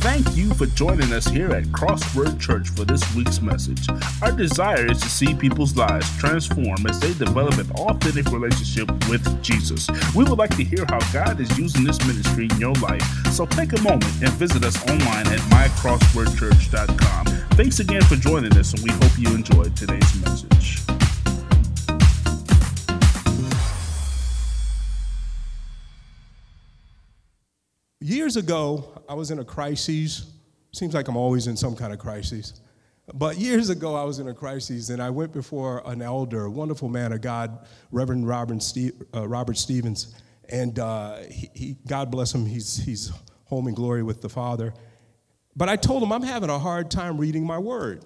Thank you for joining us here at Crossword Church for this week's message. Our desire is to see people's lives transform as they develop an authentic relationship with Jesus. We would like to hear how God is using this ministry in your life, so take a moment and visit us online at mycrosswordchurch.com. Thanks again for joining us, and we hope you enjoyed today's message. Years ago, I was in a crisis. Seems like I'm always in some kind of crisis. But years ago, I was in a crisis, and I went before an elder, a wonderful man of God, Reverend Robert, Steve, uh, Robert Stevens. And uh, he, he, God bless him, he's, he's home in glory with the Father. But I told him I'm having a hard time reading my word.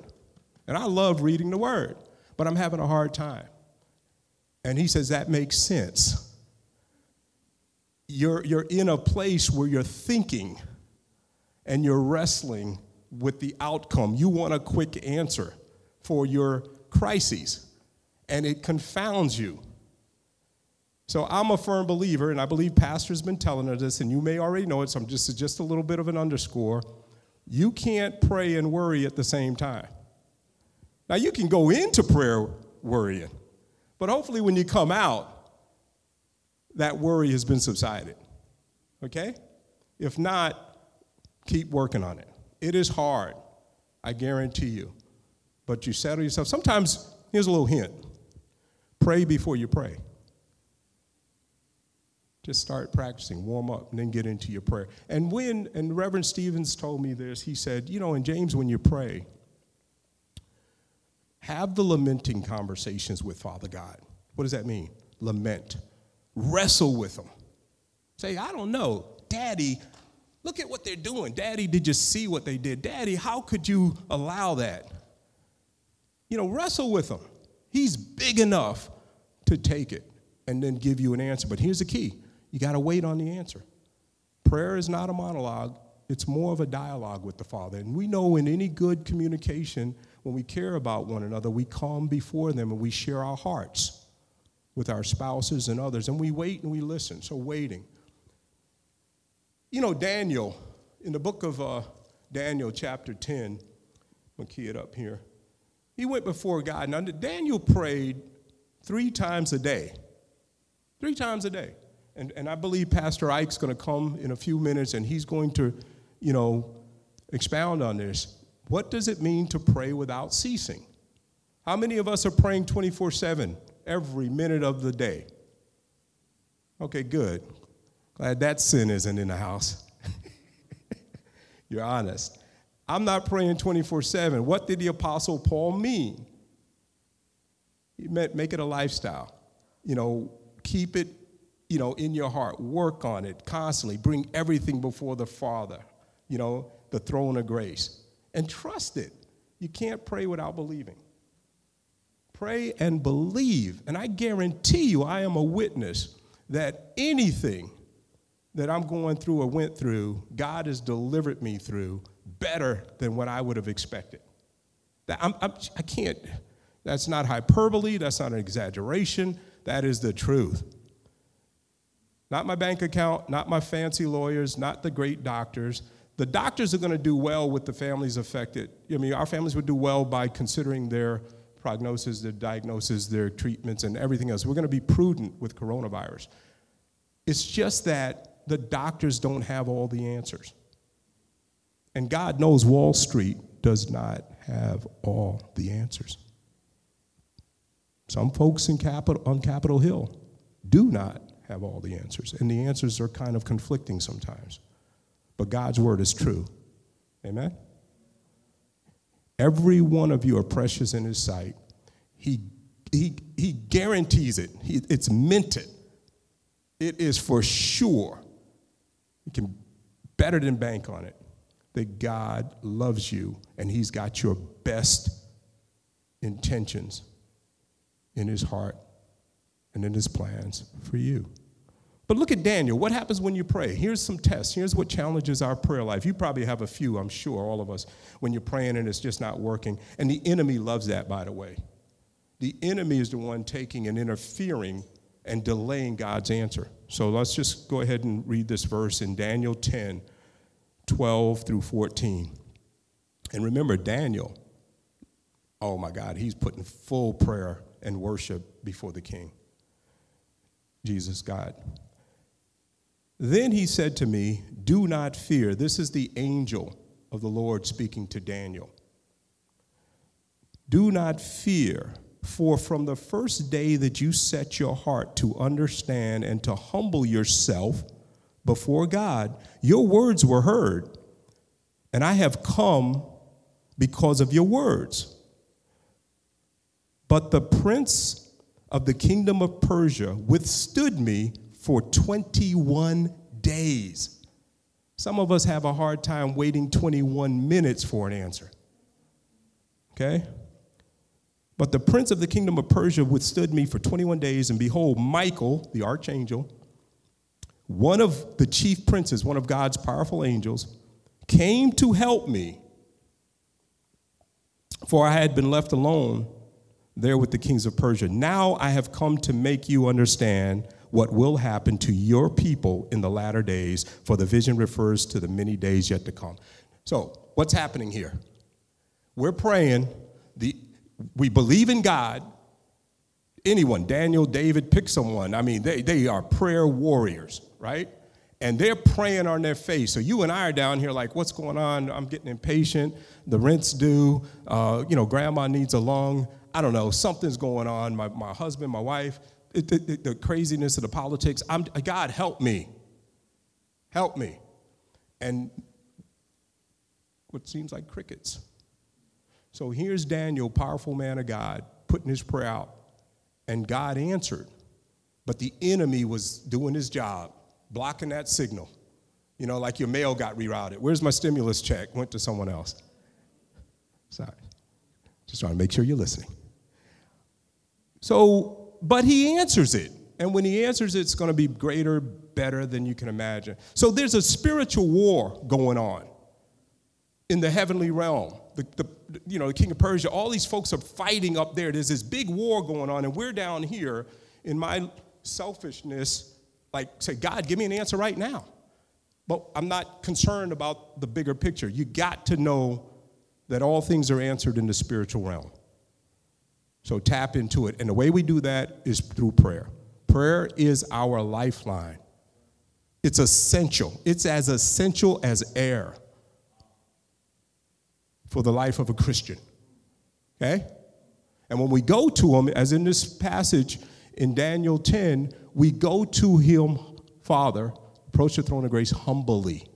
And I love reading the word, but I'm having a hard time. And he says, That makes sense you're, you're in a place where you're thinking and you're wrestling with the outcome. You want a quick answer for your crises, and it confounds you. So I'm a firm believer, and I believe Pastor's been telling us this, and you may already know it, so I'm just, just a little bit of an underscore. You can't pray and worry at the same time. Now, you can go into prayer worrying, but hopefully, when you come out, that worry has been subsided. Okay? If not, keep working on it. It is hard, I guarantee you. But you settle yourself. Sometimes, here's a little hint pray before you pray. Just start practicing, warm up, and then get into your prayer. And when, and Reverend Stevens told me this, he said, you know, in James, when you pray, have the lamenting conversations with Father God. What does that mean? Lament wrestle with them. Say, I don't know, Daddy, look at what they're doing. Daddy, did you see what they did? Daddy, how could you allow that? You know, wrestle with him. He's big enough to take it and then give you an answer. But here's the key you got to wait on the answer. Prayer is not a monologue, it's more of a dialogue with the Father. And we know in any good communication, when we care about one another, we come before them and we share our hearts with our spouses and others, and we wait and we listen. So, waiting. You know, Daniel, in the book of uh, Daniel, chapter 10, I'm key it up here. He went before God. Now, Daniel prayed three times a day. Three times a day. And, and I believe Pastor Ike's going to come in a few minutes and he's going to, you know, expound on this. What does it mean to pray without ceasing? How many of us are praying 24 7? Every minute of the day. Okay, good. Glad that sin isn't in the house. You're honest. I'm not praying 24 7. What did the Apostle Paul mean? He meant make it a lifestyle. You know, keep it, you know, in your heart. Work on it constantly. Bring everything before the Father, you know, the throne of grace. And trust it. You can't pray without believing. Pray and believe. And I guarantee you, I am a witness that anything that I'm going through or went through, God has delivered me through better than what I would have expected. That I'm, I'm, I can't, that's not hyperbole, that's not an exaggeration, that is the truth. Not my bank account, not my fancy lawyers, not the great doctors. The doctors are going to do well with the families affected. I mean, our families would do well by considering their prognosis, their diagnosis, their treatments, and everything else. We're going to be prudent with coronavirus. It's just that the doctors don't have all the answers. And God knows Wall Street does not have all the answers. Some folks in Capitol, on Capitol Hill do not have all the answers, and the answers are kind of conflicting sometimes. But God's word is true. Amen? Every one of you are precious in his sight. He, he, he guarantees it, he, it's minted. It is for sure. You can better than bank on it that God loves you and he's got your best intentions in his heart and in his plans for you. But look at Daniel. What happens when you pray? Here's some tests. Here's what challenges our prayer life. You probably have a few, I'm sure, all of us, when you're praying and it's just not working. And the enemy loves that, by the way. The enemy is the one taking and interfering and delaying God's answer. So let's just go ahead and read this verse in Daniel 10 12 through 14. And remember, Daniel, oh my God, he's putting full prayer and worship before the king. Jesus, God. Then he said to me, Do not fear. This is the angel of the Lord speaking to Daniel. Do not fear, for from the first day that you set your heart to understand and to humble yourself before God, your words were heard, and I have come because of your words. But the prince of the kingdom of Persia withstood me for 21 days. Some of us have a hard time waiting 21 minutes for an answer. Okay? But the prince of the kingdom of Persia withstood me for 21 days, and behold, Michael, the archangel, one of the chief princes, one of God's powerful angels, came to help me, for I had been left alone there with the kings of Persia. Now I have come to make you understand what will happen to your people in the latter days, for the vision refers to the many days yet to come. So, what's happening here? We're praying, the, we believe in God. Anyone, Daniel, David, pick someone. I mean, they, they are prayer warriors, right? And they're praying on their face. So you and I are down here like, what's going on? I'm getting impatient. The rent's due. Uh, you know, grandma needs a lung. I don't know, something's going on. My, my husband, my wife, the, the craziness of the politics. I'm, God, help me. Help me. And what seems like crickets. So here's Daniel, powerful man of God, putting his prayer out. And God answered. But the enemy was doing his job, blocking that signal. You know, like your mail got rerouted. Where's my stimulus check? Went to someone else. Sorry. Just trying to make sure you're listening. So, but he answers it. And when he answers it, it's going to be greater, better than you can imagine. So there's a spiritual war going on in the heavenly realm. The, the, you know, the king of Persia, all these folks are fighting up there. There's this big war going on, and we're down here in my selfishness, like, say, God, give me an answer right now. But I'm not concerned about the bigger picture. You got to know that all things are answered in the spiritual realm. So tap into it. And the way we do that is through prayer. Prayer is our lifeline. It's essential. It's as essential as air for the life of a Christian. Okay? And when we go to him, as in this passage in Daniel 10, we go to him, Father, approach the throne of grace humbly.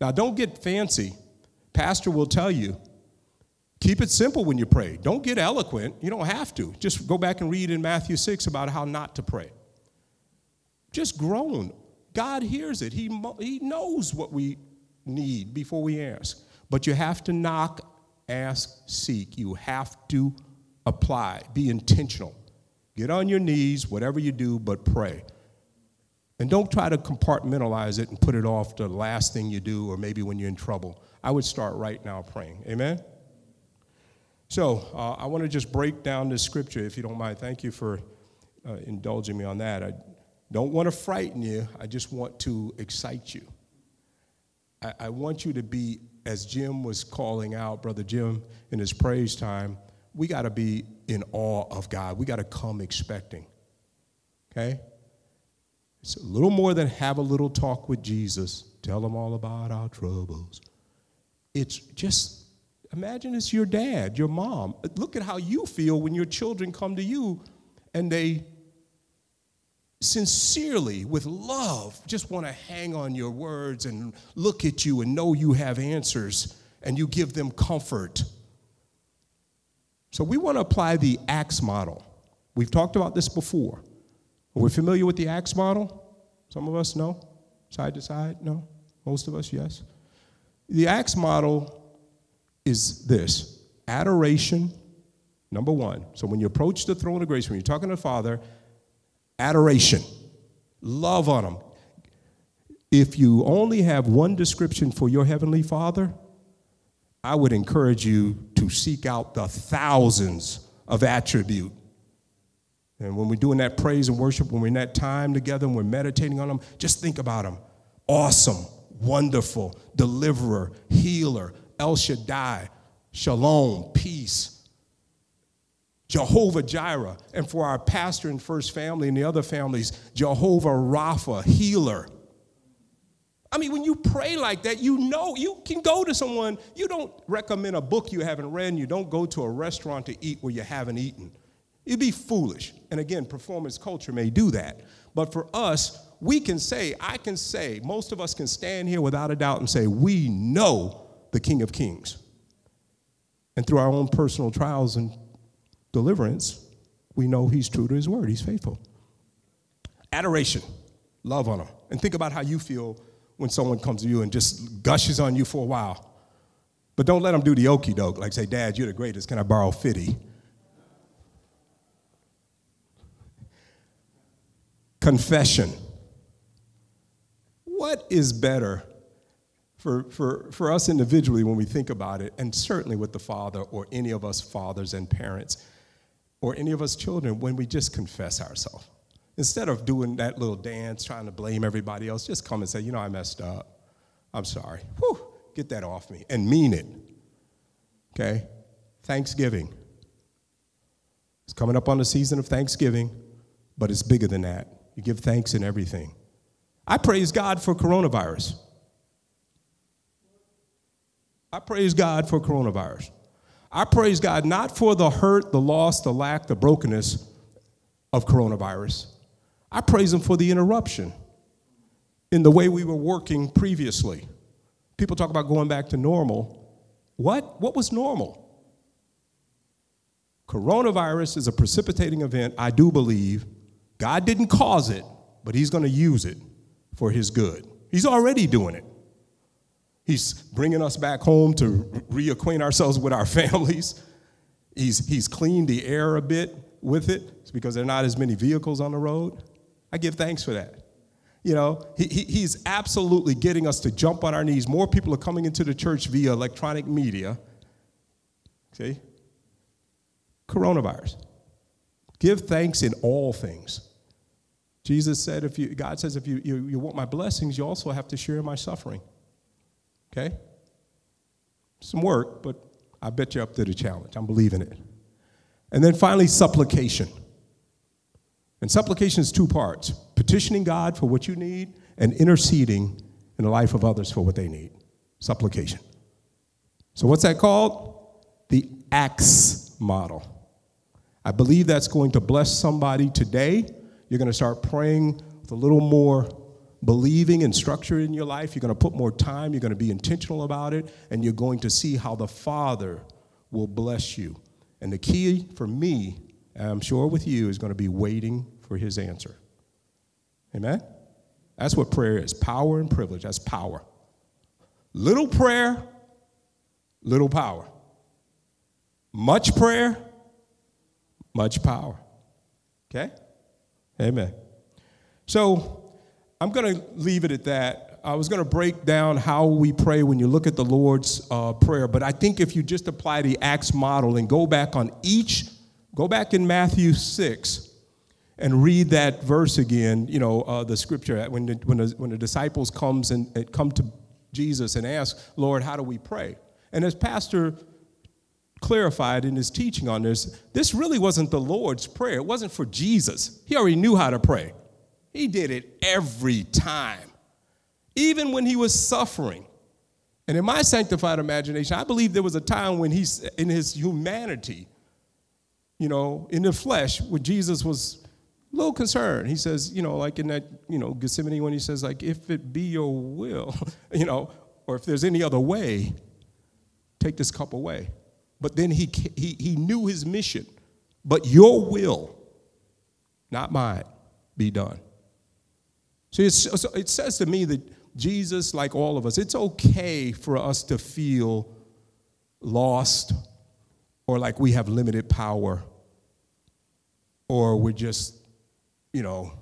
Now, don't get fancy. Pastor will tell you Keep it simple when you pray. Don't get eloquent. You don't have to. Just go back and read in Matthew 6 about how not to pray. Just groan. God hears it, He, he knows what we need before we ask. But you have to knock, ask, seek. You have to apply, be intentional. Get on your knees, whatever you do, but pray. And don't try to compartmentalize it and put it off the last thing you do or maybe when you're in trouble. I would start right now praying. Amen? So uh, I want to just break down this scripture, if you don't mind. Thank you for uh, indulging me on that. I don't want to frighten you, I just want to excite you. I, I want you to be, as Jim was calling out, Brother Jim, in his praise time, we got to be in awe of God. We got to come expecting. Okay? It's a little more than have a little talk with Jesus, tell him all about our troubles. It's just Imagine it's your dad, your mom. Look at how you feel when your children come to you and they sincerely, with love, just want to hang on your words and look at you and know you have answers and you give them comfort. So, we want to apply the ACTS model. We've talked about this before. Are We're familiar with the ACTS model? Some of us know? Side to side? No? Most of us, yes. The ACTS model is this adoration, number one. So when you approach the throne of grace, when you're talking to the Father, adoration, love on Him. If you only have one description for your Heavenly Father, I would encourage you to seek out the thousands of attribute. And when we're doing that praise and worship, when we're in that time together and we're meditating on them, just think about them. Awesome, wonderful, deliverer, healer, El Shaddai, shalom, peace, Jehovah Jireh. And for our pastor and first family and the other families, Jehovah Rapha, healer. I mean, when you pray like that, you know you can go to someone. You don't recommend a book you haven't read, you don't go to a restaurant to eat where you haven't eaten. It'd be foolish. And again, performance culture may do that. But for us, we can say, I can say, most of us can stand here without a doubt and say, we know the King of Kings. And through our own personal trials and deliverance, we know he's true to his word, he's faithful. Adoration, love on him. And think about how you feel when someone comes to you and just gushes on you for a while. But don't let them do the okey doke, like say, Dad, you're the greatest, can I borrow 50? Confession. What is better for, for, for us individually when we think about it, and certainly with the father or any of us fathers and parents or any of us children, when we just confess ourselves? Instead of doing that little dance, trying to blame everybody else, just come and say, you know, I messed up. I'm sorry. Whew, get that off me and mean it. Okay? Thanksgiving. It's coming up on the season of Thanksgiving, but it's bigger than that. You give thanks in everything. I praise God for coronavirus. I praise God for coronavirus. I praise God not for the hurt, the loss, the lack, the brokenness of coronavirus. I praise Him for the interruption in the way we were working previously. People talk about going back to normal. What? What was normal? Coronavirus is a precipitating event, I do believe. God didn't cause it, but He's going to use it for His good. He's already doing it. He's bringing us back home to reacquaint ourselves with our families. He's, he's cleaned the air a bit with it it's because there are not as many vehicles on the road. I give thanks for that. You know, he, he, he's absolutely getting us to jump on our knees. More people are coming into the church via electronic media. See? Coronavirus. Give thanks in all things. Jesus said, if you, God says, if you, you, you want my blessings, you also have to share my suffering. Okay? Some work, but I bet you're up to the challenge. I'm believing it. And then finally, supplication. And supplication is two parts petitioning God for what you need and interceding in the life of others for what they need. Supplication. So, what's that called? The ACTS model. I believe that's going to bless somebody today. You're going to start praying with a little more believing and structure in your life. You're going to put more time, you're going to be intentional about it, and you're going to see how the Father will bless you. And the key for me, I'm sure with you, is going to be waiting for His answer. Amen? That's what prayer is power and privilege. That's power. Little prayer, little power. Much prayer, much power. Okay? Amen. So, I'm going to leave it at that. I was going to break down how we pray when you look at the Lord's uh, Prayer, but I think if you just apply the Acts model and go back on each, go back in Matthew 6 and read that verse again, you know, uh, the scripture, when the, when the, when the disciples comes and, come to Jesus and ask, Lord, how do we pray? And as Pastor clarified in his teaching on this, this really wasn't the Lord's prayer. It wasn't for Jesus. He already knew how to pray. He did it every time, even when he was suffering. And in my sanctified imagination, I believe there was a time when he's in his humanity, you know, in the flesh, where Jesus was a little concerned. He says, you know, like in that, you know, Gethsemane when he says, like, if it be your will, you know, or if there's any other way, take this cup away. But then he, he, he knew his mission. But your will, not mine, be done. So it says to me that Jesus, like all of us, it's okay for us to feel lost or like we have limited power or we're just, you know,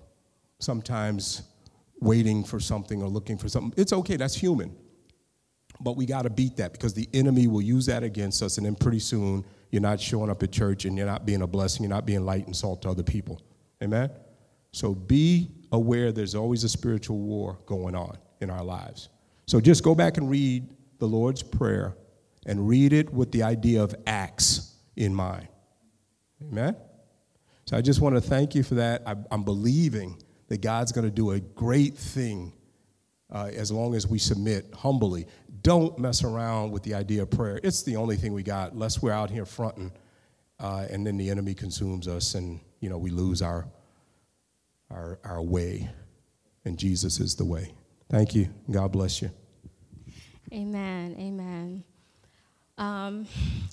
sometimes waiting for something or looking for something. It's okay, that's human. But we got to beat that because the enemy will use that against us, and then pretty soon you're not showing up at church and you're not being a blessing, you're not being light and salt to other people. Amen? So be aware there's always a spiritual war going on in our lives. So just go back and read the Lord's Prayer and read it with the idea of acts in mind. Amen? So I just want to thank you for that. I, am believing that God's going to do a great thing uh, as long as we submit humbly. Don't mess around with the idea of prayer. It's the only thing we got, unless we're out here fronting, uh, and then the enemy consumes us, and you know we lose our our our way. And Jesus is the way. Thank you. God bless you. Amen. Amen. Um,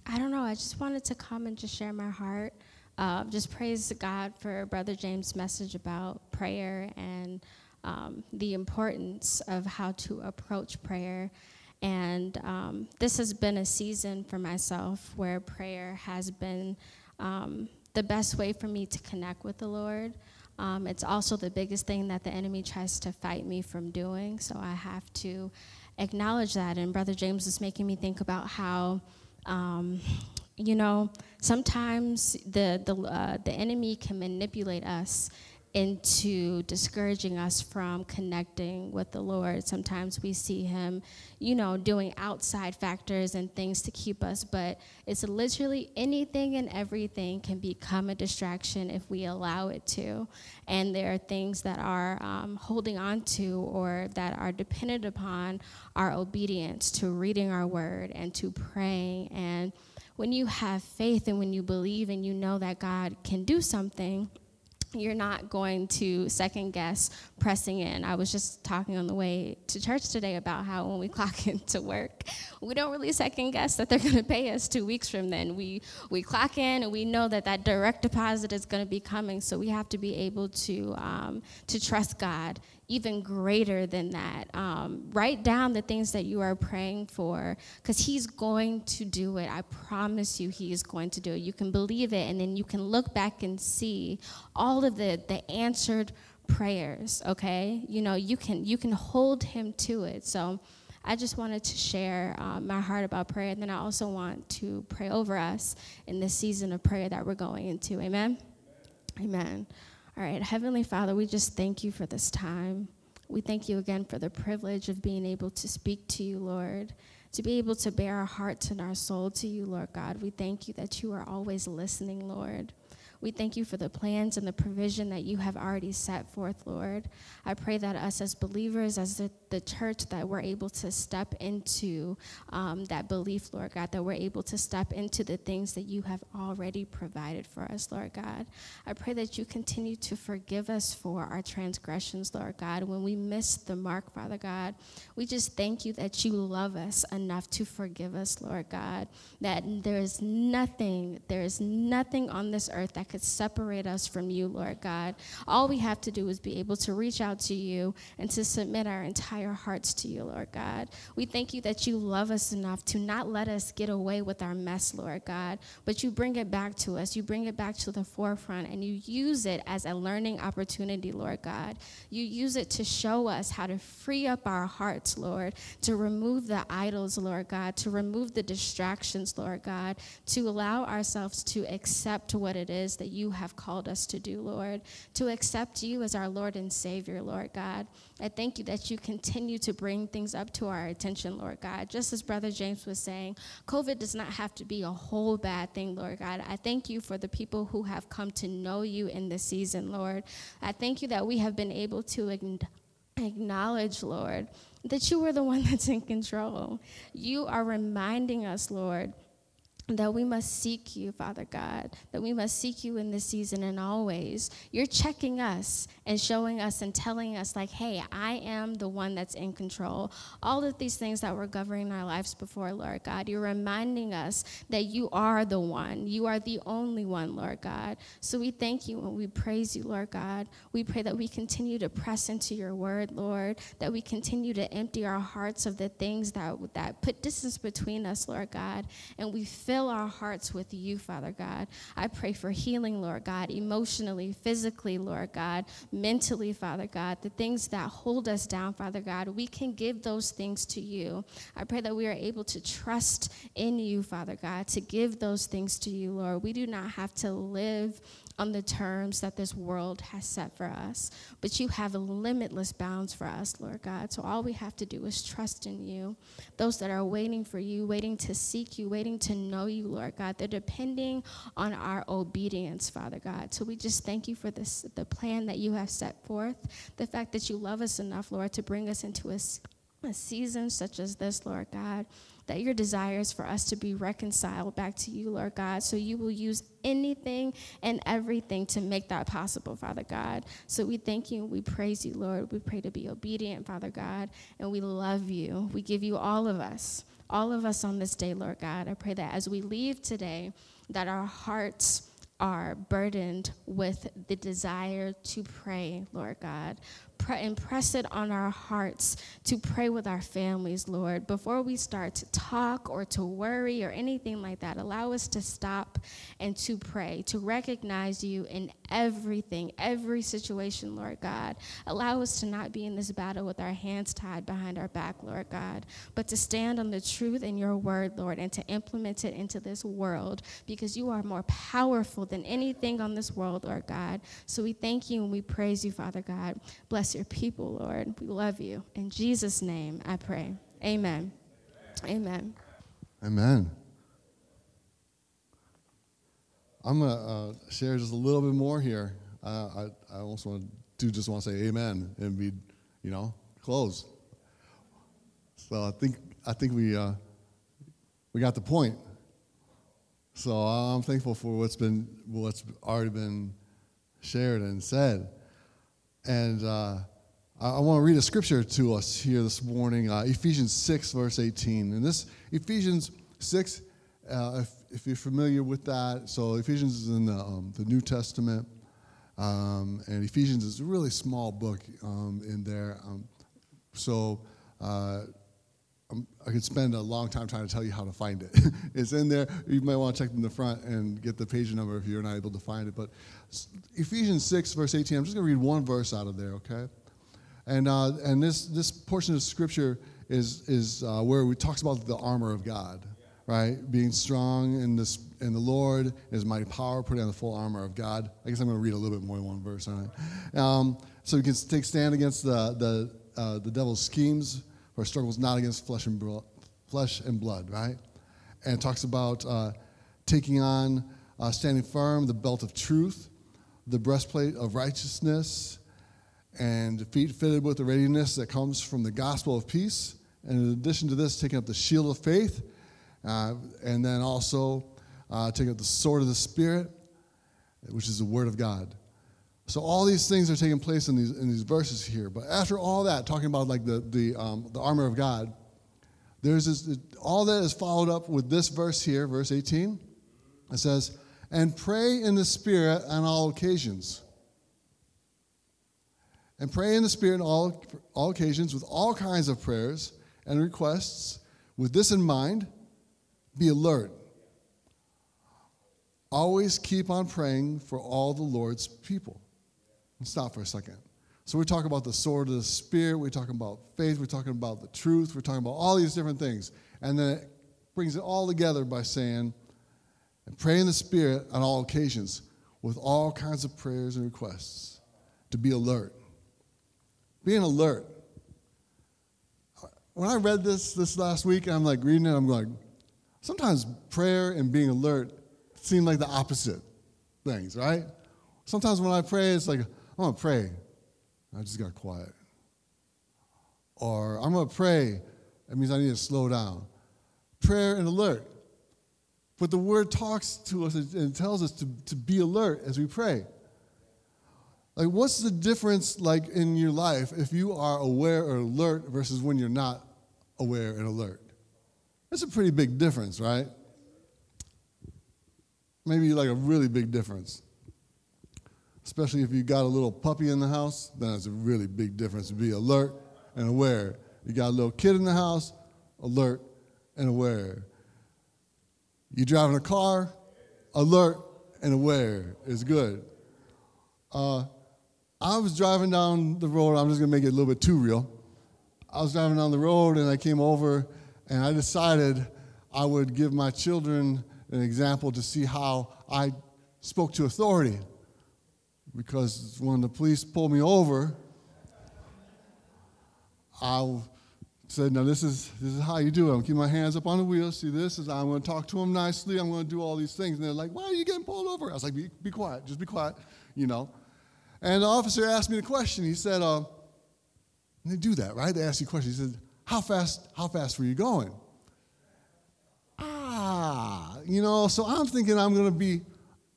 I don't know. I just wanted to come and just share my heart. Uh, just praise God for Brother James' message about prayer and um, the importance of how to approach prayer. And um, this has been a season for myself where prayer has been um, the best way for me to connect with the Lord. Um, it's also the biggest thing that the enemy tries to fight me from doing. So I have to acknowledge that. And Brother James is making me think about how, um, you know, sometimes the the uh, the enemy can manipulate us into discouraging us from connecting with the Lord. Sometimes we see Him, you know, doing outside factors and things to keep us, but it's literally anything and everything can become a distraction if we allow it to. And there are things that are um, holding on to or that are dependent upon our obedience to reading our word and to praying. And when you have faith and when you believe and you know that God can do something, you're not going to second guess pressing in. I was just talking on the way to church today about how when we clock into work, we don't really second guess that they're going to pay us two weeks from then. We we clock in and we know that that direct deposit is going to be coming. So we have to be able to um, to trust God even greater than that. Um, write down the things that you are praying for because He's going to do it. I promise you, He is going to do it. You can believe it, and then you can look back and see all of the, the answered prayers okay you know you can you can hold him to it so i just wanted to share uh, my heart about prayer and then i also want to pray over us in this season of prayer that we're going into amen amen all right, Heavenly Father, we just thank you for this time. We thank you again for the privilege of being able to speak to you, Lord, to be able to bear our hearts and our soul to you, Lord God. We thank you that you are always listening, Lord. We thank you for the plans and the provision that you have already set forth, Lord. I pray that us as believers, as the, the church, that we're able to step into um, that belief, Lord God, that we're able to step into the things that you have already provided for us, Lord God. I pray that you continue to forgive us for our transgressions, Lord God, when we miss the mark, Father God. We just thank you that you love us enough to forgive us, Lord God, that there is nothing, there is nothing on this earth that could separate us from you, Lord God. All we have to do is be able to reach out to you and to submit our entire hearts to you, Lord God. We thank you that you love us enough to not let us get away with our mess, Lord God, but you bring it back to us. You bring it back to the forefront and you use it as a learning opportunity, Lord God. You use it to show us how to free up our hearts, Lord, to remove the idols, Lord God, to remove the distractions, Lord God, to allow ourselves to accept what it is that you have called us to do, Lord, to accept you as our Lord and Savior, Lord God. I thank you that you continue to bring things up to our attention, Lord God. Just as Brother James was saying, COVID does not have to be a whole bad thing, Lord God. I thank you for the people who have come to know you in this season, Lord. I thank you that we have been able to acknowledge, Lord, that you are the one that's in control. You are reminding us, Lord that we must seek you, Father God, that we must seek you in this season and always. You're checking us and showing us and telling us, like, hey, I am the one that's in control. All of these things that were governing our lives before, Lord God, you're reminding us that you are the one. You are the only one, Lord God. So we thank you and we praise you, Lord God. We pray that we continue to press into your word, Lord, that we continue to empty our hearts of the things that, that put distance between us, Lord God, and we fill fill our hearts with you, Father God. I pray for healing, Lord God, emotionally, physically, Lord God, mentally, Father God, the things that hold us down, Father God. We can give those things to you. I pray that we are able to trust in you, Father God, to give those things to you, Lord. We do not have to live on the terms that this world has set for us, but you have limitless bounds for us, Lord God. So all we have to do is trust in you. Those that are waiting for you, waiting to seek you, waiting to know you, Lord God, they're depending on our obedience, Father God. So we just thank you for this, the plan that you have set forth, the fact that you love us enough, Lord, to bring us into a a season such as this, Lord God, that your desire is for us to be reconciled back to you, Lord God. So you will use anything and everything to make that possible, Father God. So we thank you we praise you, Lord. We pray to be obedient, Father God, and we love you. We give you all of us, all of us on this day, Lord God. I pray that as we leave today, that our hearts are burdened with the desire to pray, Lord God impress it on our hearts to pray with our families, Lord. Before we start to talk or to worry or anything like that, allow us to stop and to pray, to recognize you in everything, every situation, Lord God. Allow us to not be in this battle with our hands tied behind our back, Lord God, but to stand on the truth in your word, Lord, and to implement it into this world because you are more powerful than anything on this world, Lord God. So we thank you and we praise you, Father God. Bless your people, Lord. We love you. In Jesus' name, I pray. Amen. Amen. Amen. I'm going to uh, share just a little bit more here. Uh, I, I almost want to just want to say amen and be, you know, close. So I think I think we uh, we got the point. So I'm thankful for what's been what's already been shared and said. And uh, I want to read a scripture to us here this morning uh, Ephesians 6, verse 18. And this, Ephesians 6, uh, if, if, you're familiar with that, so Ephesians is in the, um, the New Testament. Um, and Ephesians is a really small book um, in there. Um, so uh, I could spend a long time trying to tell you how to find it. it's in there. You might want to check in the front and get the page number if you're not able to find it. But Ephesians 6, verse 18, I'm just going to read one verse out of there, okay? And, uh, and this, this portion of scripture is, is uh, where we talks about the armor of God, right? Being strong in, this, in the Lord is mighty power, putting on the full armor of God. I guess I'm going to read a little bit more than one verse, all right? Um, so you can take stand against the, the, uh, the devil's schemes, our struggles not against flesh and, bro- flesh and blood, right? And it talks about uh, taking on, uh, standing firm, the belt of truth, the breastplate of righteousness, and feet fitted with the readiness that comes from the gospel of peace. And in addition to this, taking up the shield of faith, uh, and then also uh, taking up the sword of the Spirit, which is the word of God. So all these things are taking place in these, in these verses here. But after all that, talking about like the, the, um, the armor of God, there's this, all that is followed up with this verse here, verse 18. It says, and pray in the Spirit on all occasions. And pray in the Spirit on all, all occasions with all kinds of prayers and requests. With this in mind, be alert. Always keep on praying for all the Lord's people. Stop for a second. So we're talking about the sword of the Spirit, we're talking about faith, we're talking about the truth, we're talking about all these different things. And then it brings it all together by saying, and pray in the Spirit on all occasions with all kinds of prayers and requests to be alert. Being alert. When I read this this last week, and I'm like reading it, I'm like, sometimes prayer and being alert seem like the opposite things, right? Sometimes when I pray, it's like, I'm going to pray. I just got quiet. Or I'm going to pray. That means I need to slow down. Prayer and alert. But the word talks to us and tells us to, to be alert as we pray. Like, what's the difference, like, in your life if you are aware or alert versus when you're not aware and alert? That's a pretty big difference, right? Maybe like a really big difference especially if you got a little puppy in the house, then it's a really big difference to be alert and aware. You got a little kid in the house, alert and aware. You driving a car, alert and aware is good. Uh, I was driving down the road. I'm just gonna make it a little bit too real. I was driving down the road and I came over and I decided I would give my children an example to see how I spoke to authority because when the police pulled me over, I said, "Now this is this is how you do it. I'm keep my hands up on the wheel. See, this is I'm going to talk to them nicely. I'm going to do all these things." And they're like, "Why are you getting pulled over?" I was like, "Be, be quiet. Just be quiet." You know. And the officer asked me the question. He said, uh, "They do that, right? They ask you questions." He said, "How fast? How fast were you going?" Ah, you know. So I'm thinking I'm going to be.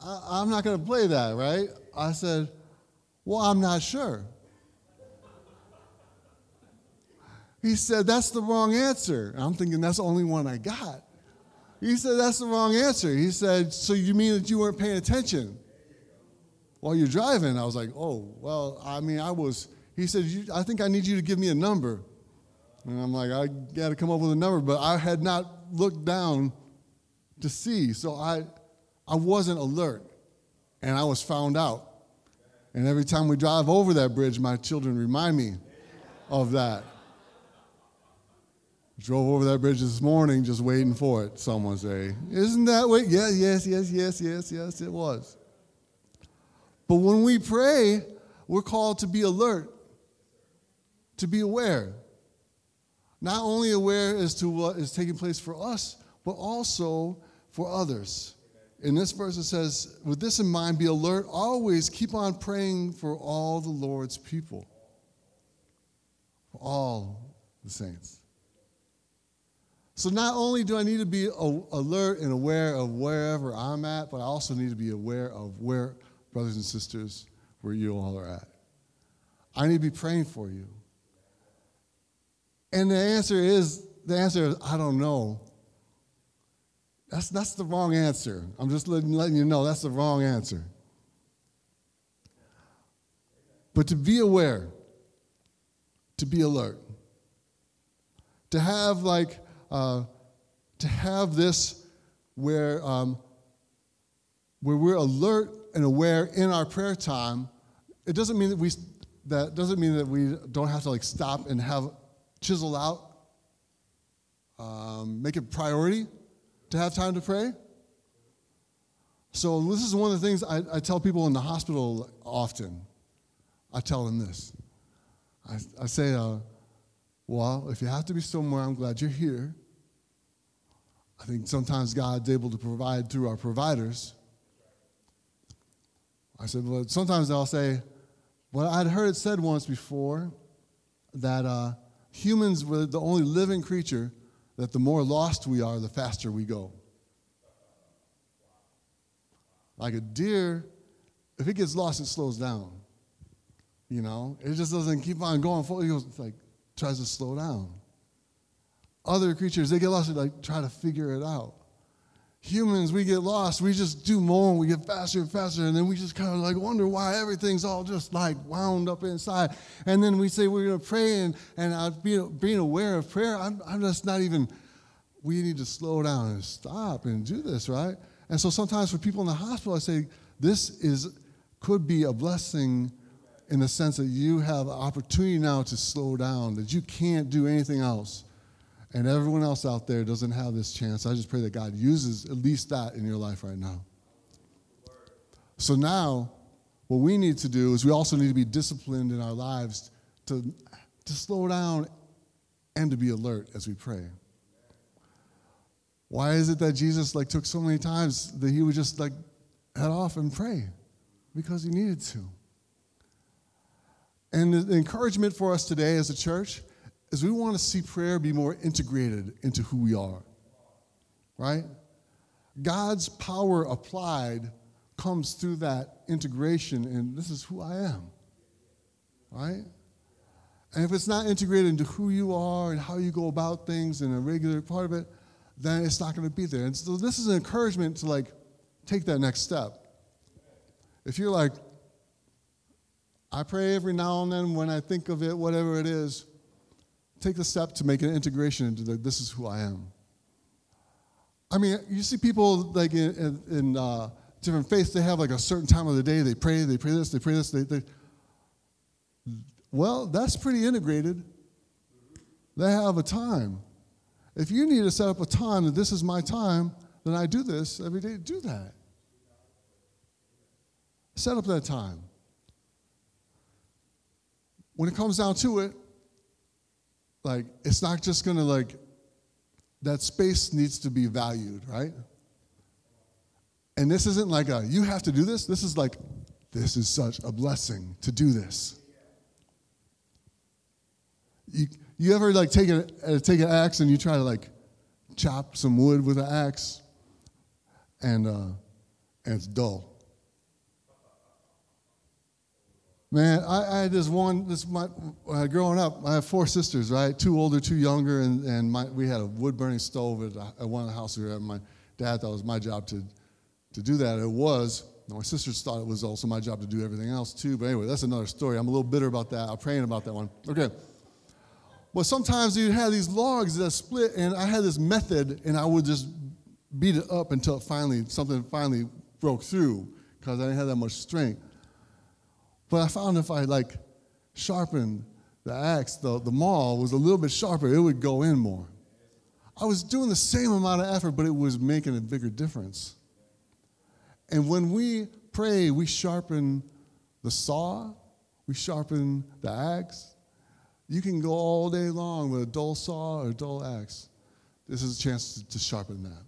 I, I'm not going to play that, right? I said, "Well, I'm not sure." He said, That's the wrong answer. I'm thinking, That's the only one I got. He said, That's the wrong answer. He said, So you mean that you weren't paying attention while you're driving? I was like, Oh, well, I mean, I was. He said, I think I need you to give me a number. And I'm like, I got to come up with a number, but I had not looked down to see. So I, I wasn't alert, and I was found out. And every time we drive over that bridge, my children remind me of that. Drove over that bridge this morning just waiting for it, someone say. Isn't that what? Yes, yes, yes, yes, yes, yes, it was. But when we pray, we're called to be alert, to be aware. Not only aware as to what is taking place for us, but also for others. In this verse, it says, With this in mind, be alert, always keep on praying for all the Lord's people, for all the saints. So not only do I need to be alert and aware of wherever I'm at, but I also need to be aware of where, brothers and sisters, where you all are at. I need to be praying for you. And the answer is the answer is I don't know. That's, that's the wrong answer. I'm just letting, letting you know that's the wrong answer. But to be aware, to be alert, to have like uh, to have this where, um, where we're alert and aware in our prayer time, it doesn't mean that we that doesn't mean that we don't have to like stop and have chisel out, um, make it priority to have time to pray. So this is one of the things I, I tell people in the hospital often. I tell them this. I, I say, uh, well, if you have to be somewhere, I'm glad you're here. I think sometimes God's able to provide through our providers. I said, well, sometimes I'll say, well, I'd heard it said once before that uh, humans were the only living creature that the more lost we are, the faster we go. Like a deer, if it gets lost, it slows down. You know, it just doesn't keep on going forward. It goes, like, tries to slow down. Other creatures, they get lost, they like try to figure it out. Humans, we get lost, we just do more and we get faster and faster, and then we just kind of like wonder why everything's all just like wound up inside. And then we say we're gonna pray, and, and I, being, being aware of prayer, I'm, I'm just not even, we need to slow down and stop and do this, right? And so sometimes for people in the hospital, I say, this is could be a blessing in the sense that you have an opportunity now to slow down, that you can't do anything else and everyone else out there doesn't have this chance. I just pray that God uses at least that in your life right now. So now, what we need to do is we also need to be disciplined in our lives to, to slow down and to be alert as we pray. Why is it that Jesus like took so many times that he would just like head off and pray? Because he needed to. And the encouragement for us today as a church is we want to see prayer be more integrated into who we are. Right? God's power applied comes through that integration, and this is who I am. Right? And if it's not integrated into who you are and how you go about things in a regular part of it, then it's not going to be there. And so this is an encouragement to like take that next step. If you're like, I pray every now and then when I think of it, whatever it is, take the step to make an integration into the, this is who I am. I mean, you see people like in, in, uh, different faiths, they have like a certain time of the day, they pray, they pray this, they pray this, they, they well, that's pretty integrated. They have a time. If you need to set up a time that this is my time, then I do this every day. Do that. Set up that time. when it comes down to it, like it's not just gonna like that space needs to be valued, right? And this isn't like a you have to do this. This is like this is such a blessing to do this. You, you ever like take a uh, take an axe and you try to like chop some wood with an axe, and uh, and it's dull. Man, I, I had this one. This my uh, growing up. I have four sisters, right? Two older, two younger, and and my, we had a wood burning stove at, at one of the houses. Here. My dad thought it was my job to to do that. It was. My sisters thought it was also my job to do everything else too. But anyway, that's another story. I'm a little bitter about that. I'm praying about that one. Okay. Well, sometimes you'd have these logs that split, and I had this method, and I would just beat it up until finally something finally broke through because I didn't have that much strength. But I found if I like sharpened the axe, the, the maul was a little bit sharper, it would go in more. I was doing the same amount of effort, but it was making a bigger difference. And when we pray, we sharpen the saw, we sharpen the axe, you can go all day long with a dull saw or a dull axe. This is a chance to, to sharpen that.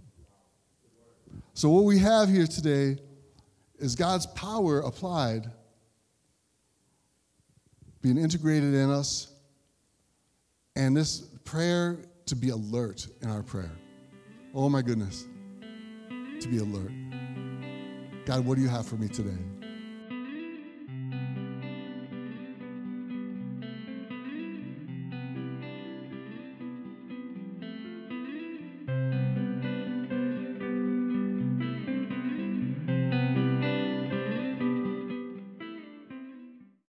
So, what we have here today is God's power applied, being integrated in us, and this prayer to be alert in our prayer. Oh my goodness, to be alert. God, what do you have for me today?